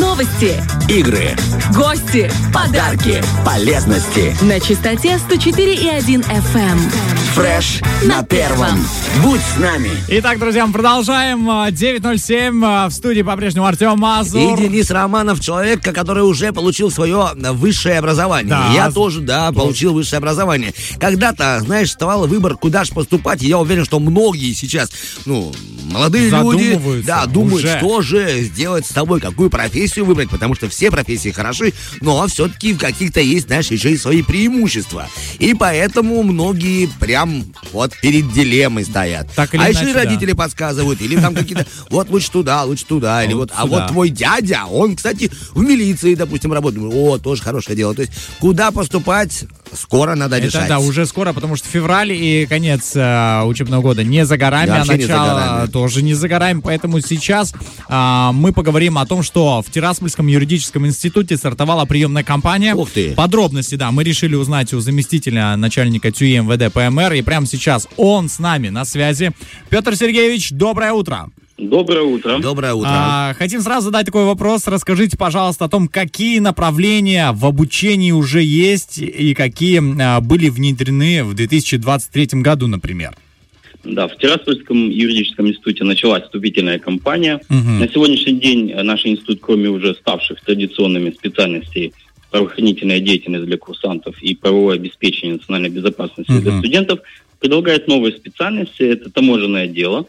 Новости, игры, гости, подарки, полезности. На частоте 104,1 FM. Фреш на первом. Будь с нами. Итак, друзья, мы продолжаем. 9.07 в студии по-прежнему Артем Мазур. И Денис Романов, человек, который уже получил свое высшее образование. Да. Я тоже, да, получил высшее образование. Когда-то, знаешь, вставал выбор, куда же поступать. И я уверен, что многие сейчас, ну, молодые люди, да, думают, уже. что же сделать с тобой, какую профессию выбрать, потому что все профессии хороши, но все-таки в каких-то есть, знаешь, еще и свои преимущества. И поэтому многие прям вот перед дилеммой стоят. Так или а иначе, еще и да. родители подсказывают, или там какие-то, вот лучше туда, лучше туда, или вот а вот твой дядя, он, кстати, в милиции, допустим, работает. О, тоже хорошее дело. То есть, куда поступать, скоро надо Это решать. да, уже скоро, потому что февраль и конец э, учебного года не за горами, Да, а вообще не за начало горами. тоже не за горами. Поэтому сейчас а, мы поговорим о том, что в Тираспольском юридическом институте стартовала приемная кампания. Ух ты. Подробности, да, мы решили узнать у заместителя начальника ТЮИ МВД ПМР. И прямо сейчас он с нами на связи. Петр Сергеевич, доброе утро. Доброе утро. Доброе утро. А, хотим сразу задать такой вопрос. Расскажите, пожалуйста, о том, какие направления в обучении уже есть и какие а, были внедрены в 2023 году, например. Да, в Тираспольском юридическом институте началась вступительная кампания. Мгм. На сегодняшний день э, наш институт, кроме уже ставших традиционными специальностей правоохранительная деятельность для курсантов и правовое обеспечение национальной безопасности для Мгм. студентов, предлагает новые специальности. Это таможенное дело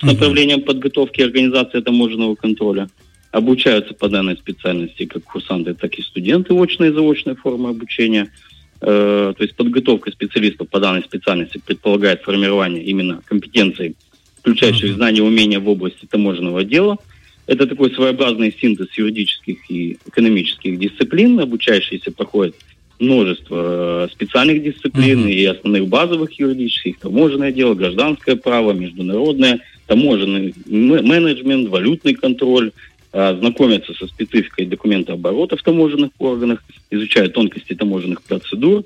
с направлением подготовки и организации таможенного контроля. Обучаются по данной специальности как курсанты, так и студенты очной и заочной формы обучения. Э, то есть подготовка специалистов по данной специальности предполагает формирование именно компетенций, включающих знания и умения в области таможенного дела. Это такой своеобразный синтез юридических и экономических дисциплин. Обучающиеся проходят множество э, специальных дисциплин Мгм. и основных базовых юридических, таможенное дело, гражданское право, международное, таможенный менеджмент, валютный контроль, а, знакомятся со спецификой документооборота в таможенных органах, изучают тонкости таможенных процедур.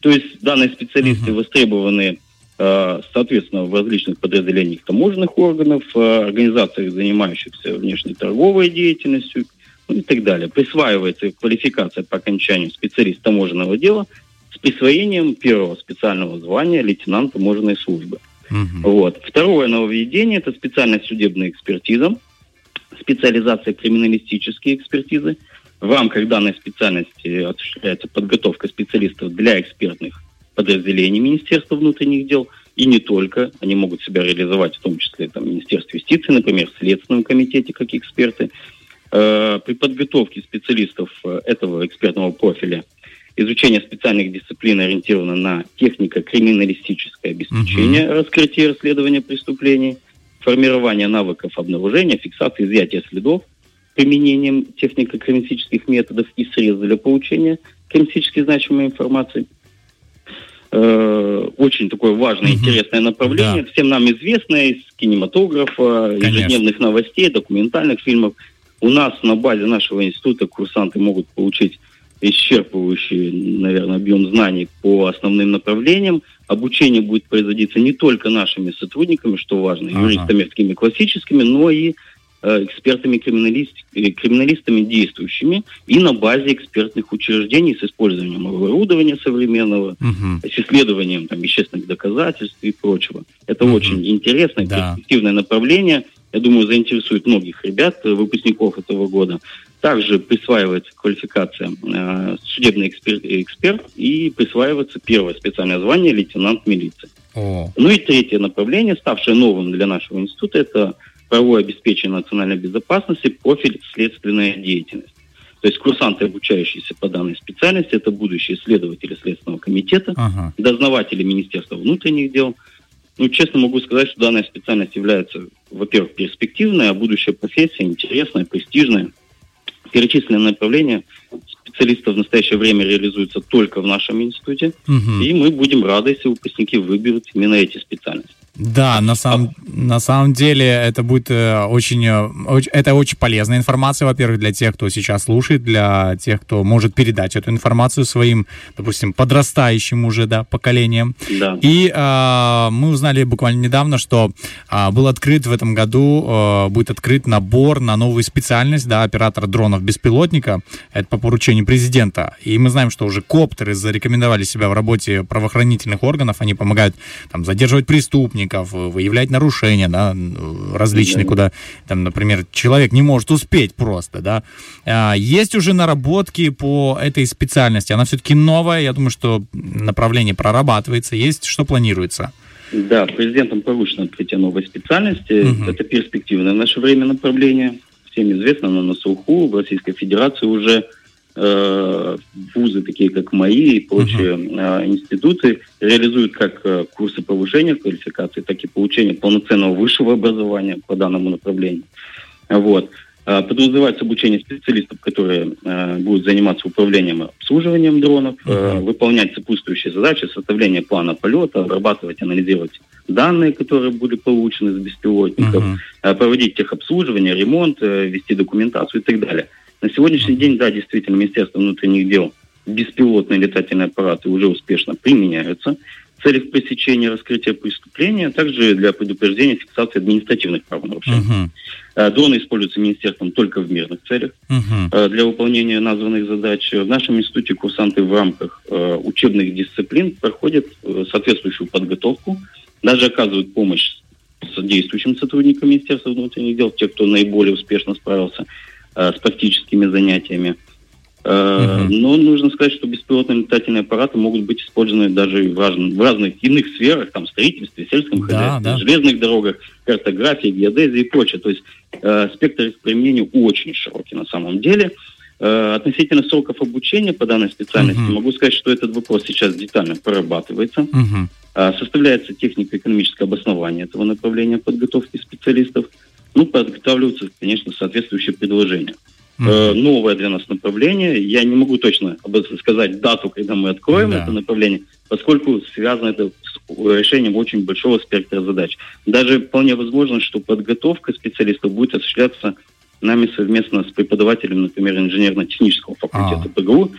То есть данные специалисты востребованы, э, соответственно, в различных подразделениях таможенных органов, э, организациях, занимающихся внешней торговой деятельностью ну и так далее. Присваивается квалификация по окончанию специалист таможенного дела с присвоением первого специального звания лейтенант таможенной службы. Вот. Второе нововведение – это специальная судебная экспертиза, специализация криминалистические экспертизы. В рамках данной специальности осуществляется подготовка специалистов для экспертных подразделений Министерства внутренних дел и не только. Они могут себя реализовать в том числе там, Министерстве юстиции, например, в Следственном комитете как эксперты. Э, При подготовке специалистов э, этого экспертного профиля изучение специальных дисциплин ориентировано на технико-криминалистическое обеспечение раскрытия и расследования преступлений, формирование навыков обнаружения, фиксации, изъятия следов применением технико-криминалистических методов и средств для получения криминалистически значимой информации. Э, Очень такое важное, Мгм. интересное направление, Да. всем нам известное из кинематографа, Конечно. ежедневных новостей, документальных фильмов. У нас на базе нашего института курсанты могут получить исчерпывающий, наверное, объем знаний по основным направлениям. Обучение будет производиться не только нашими сотрудниками, что важно, Ага. юристами такими классическими, но и э, экспертами криминалист- э, криминалистами действующими и на базе экспертных учреждений с использованием оборудования современного, Мгм. с исследованием там, вещественных доказательств и прочего. Это Мгм. очень интересное, Да. перспективное направление. Я думаю, заинтересует многих ребят, выпускников этого года. Также присваивается квалификация э, судебный экспер- эксперт и присваивается первое специальное звание лейтенант милиции. О. Ну и третье направление, ставшее новым для нашего института, это правовое обеспечение национальной безопасности, профиль следственная деятельность. То есть курсанты, обучающиеся по данной специальности, это будущие следователи Следственного комитета, Ага. дознаватели Министерства внутренних дел. Ну, честно могу сказать, что данная специальность является, во-первых, перспективной, а будущая профессия интересная, престижная. Перечисленные направления специалистов в настоящее время реализуется только в нашем институте. Мгм. И мы будем рады, если выпускники выберут именно эти специальности. Да, на самом, на самом деле это будет э, очень, э, это очень полезная информация, во-первых, для тех, кто сейчас слушает, для тех, кто может передать эту информацию своим, допустим, подрастающим уже, да, поколениям. Да. И э, мы узнали буквально недавно, что э, был открыт в этом году, э, будет открыт набор на новую специальность, да, оператора дронов-беспилотника. Это поручению президента. И мы знаем, что уже коптеры зарекомендовали себя в работе правоохранительных органов. Они помогают там, задерживать преступников, выявлять нарушения, да, э, различные, Да. куда, там, например, человек не может успеть просто, да. А, Есть уже наработки по этой специальности. Она все-таки новая. Я думаю, что направление прорабатывается. Есть, что планируется. Да, президентом поручено открытие новой специальности. Мгм. Это перспективное в наше время направление. Всем известно, оно на слуху. В Российской Федерации уже вузы, такие как мои и прочие э, институты, реализуют как э, курсы повышения квалификации, так и получение полноценного высшего образования по данному направлению. Вот. А, Подразумевается обучение специалистов, которые э, будут заниматься управлением и обслуживанием дронов, э, выполнять сопутствующие задачи, составление плана полета, обрабатывать, анализировать данные, которые были получены с беспилотников, э, проводить техобслуживание, ремонт, э, вести документацию и так далее. На сегодняшний день, да, действительно, Министерство внутренних дел беспилотные летательные аппараты уже успешно применяются в целях пресечения раскрытия преступления, а также для предупреждения фиксации административных правонарушений. Мгм. Э, Дроны используются министерством только в мирных целях э, для выполнения названных задач. В нашем институте курсанты в рамках э, учебных дисциплин проходят соответствующую подготовку, даже оказывают помощь действующим сотрудникам Министерства внутренних дел, те, кто наиболее успешно справился с практическими занятиями. Э. Но нужно сказать, что беспилотные летательные аппараты могут быть использованы даже в, разн- в разных иных сферах, там, строительстве, сельском Да, хозяйстве, да. железных дорогах, картографии, геодезии и прочее. То есть э, спектр их применения очень широкий на самом деле. Э, относительно сроков обучения по данной специальности Мгм. могу сказать, что этот вопрос сейчас детально прорабатывается. Мгм. А, Составляется технико-экономическое обоснование этого направления подготовки специалистов. Ну, подготавливаются, конечно, соответствующие предложения. Э, Новое для нас направление. Я не могу точно сказать дату, когда мы откроем Да. это направление, поскольку связано это с решением очень большого спектра задач. Даже вполне возможно, что подготовка специалистов будет осуществляться нами совместно с преподавателем, например, инженерно-технического факультета А. ПГУ.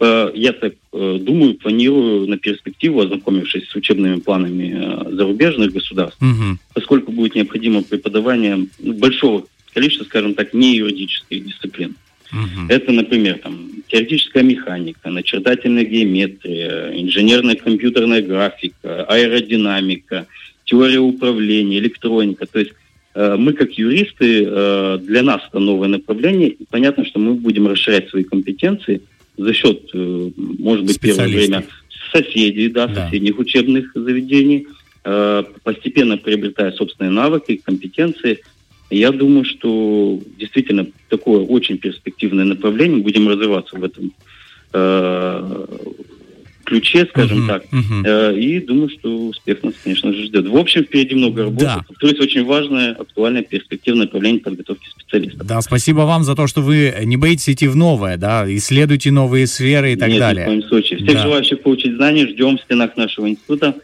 Э, Я так э, думаю, планирую на перспективу, ознакомившись с учебными планами э, зарубежных государств, Мгм. поскольку будет необходимо преподавание большого количества, скажем так, не юридических дисциплин. Мгм. Это, например, там, теоретическая механика, начертательная геометрия, инженерная компьютерная графика, аэродинамика, теория управления, электроника. То есть мы, как юристы, для нас это новое направление, и понятно, что мы будем расширять свои компетенции за счет, э, может быть, первое время соседей, да, Да. соседних учебных заведений, э, постепенно приобретая собственные навыки, компетенции. Я думаю, что действительно такое очень перспективное направление. Будем развиваться в этом э, ключе, скажем Мгм. так. Э, И думаю, что успех нас, конечно же, ждет. В общем, впереди много работы. Да. Повторюсь, очень важное, актуальное, перспективное направление подготовки специалистов. Да, спасибо вам за то, что вы не боитесь идти в новое, да, исследуйте новые сферы и так Нет, ни в далее. коем случае. Всех Да. желающих получить знания ждем в стенах нашего института.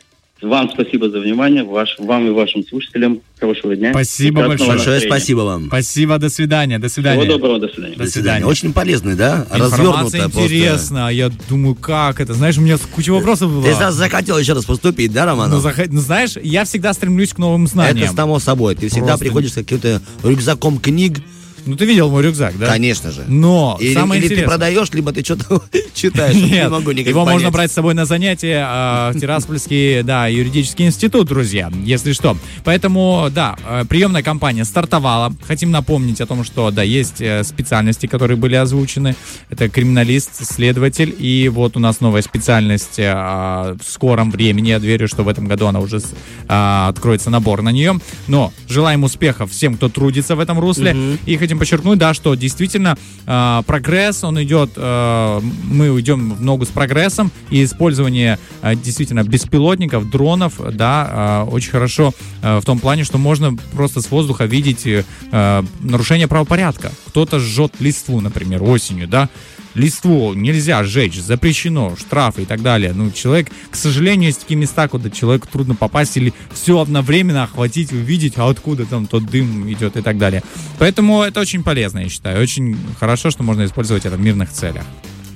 Вам спасибо за внимание, ваш, вам и вашим слушателям. Хорошего дня. Спасибо большое. Большое спасибо вам. Спасибо, до свидания, до свидания. Всего доброго, до свидания. До свидания. Очень полезный, да? Информация Развернуто интересна. Я думаю, как это? Знаешь, у меня куча вопросов было. Ты за- захотел еще раз поступить, да, ну, Романов? зах- ну, знаешь, я всегда стремлюсь к новым знаниям. Это само собой. Ты всегда Просто- приходишь с каким-то рюкзаком книг, Ну, ты видел мой рюкзак, да? конечно же. Но Или, самое или ты интересное... продаешь, либо ты что-то читаешь. Не Нет, могу никак его понять. можно брать с собой на занятия в Тираспольский, да, юридический институт, друзья, если что. Поэтому, да, э, приемная кампания стартовала. Хотим напомнить о том, что, да, есть э, специальности, которые были озвучены. Это криминалист, следователь, и вот у нас новая специальность э, а, в скором времени. Я верю, что в этом году она уже а, откроется набор на нее. Но желаем успехов всем, кто трудится в этом русле. И хотим подчеркнуть, да, что действительно э, прогресс, он идет, э, мы идем в ногу с прогрессом, и использование э, действительно беспилотников, дронов, да, э, очень хорошо э, в том плане, что можно просто с воздуха видеть э, нарушение правопорядка. Кто-то жжет листву, например, осенью, да, листву нельзя сжечь, запрещено, штрафы и так далее. Ну, человек, к сожалению, есть такие места, куда человеку трудно попасть или все одновременно охватить, увидеть, а откуда там тот дым идет и так далее. Поэтому это очень полезно, я считаю. Очень хорошо, что можно использовать это в мирных целях.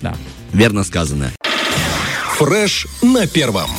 Да. Верно сказано. Фреш на первом.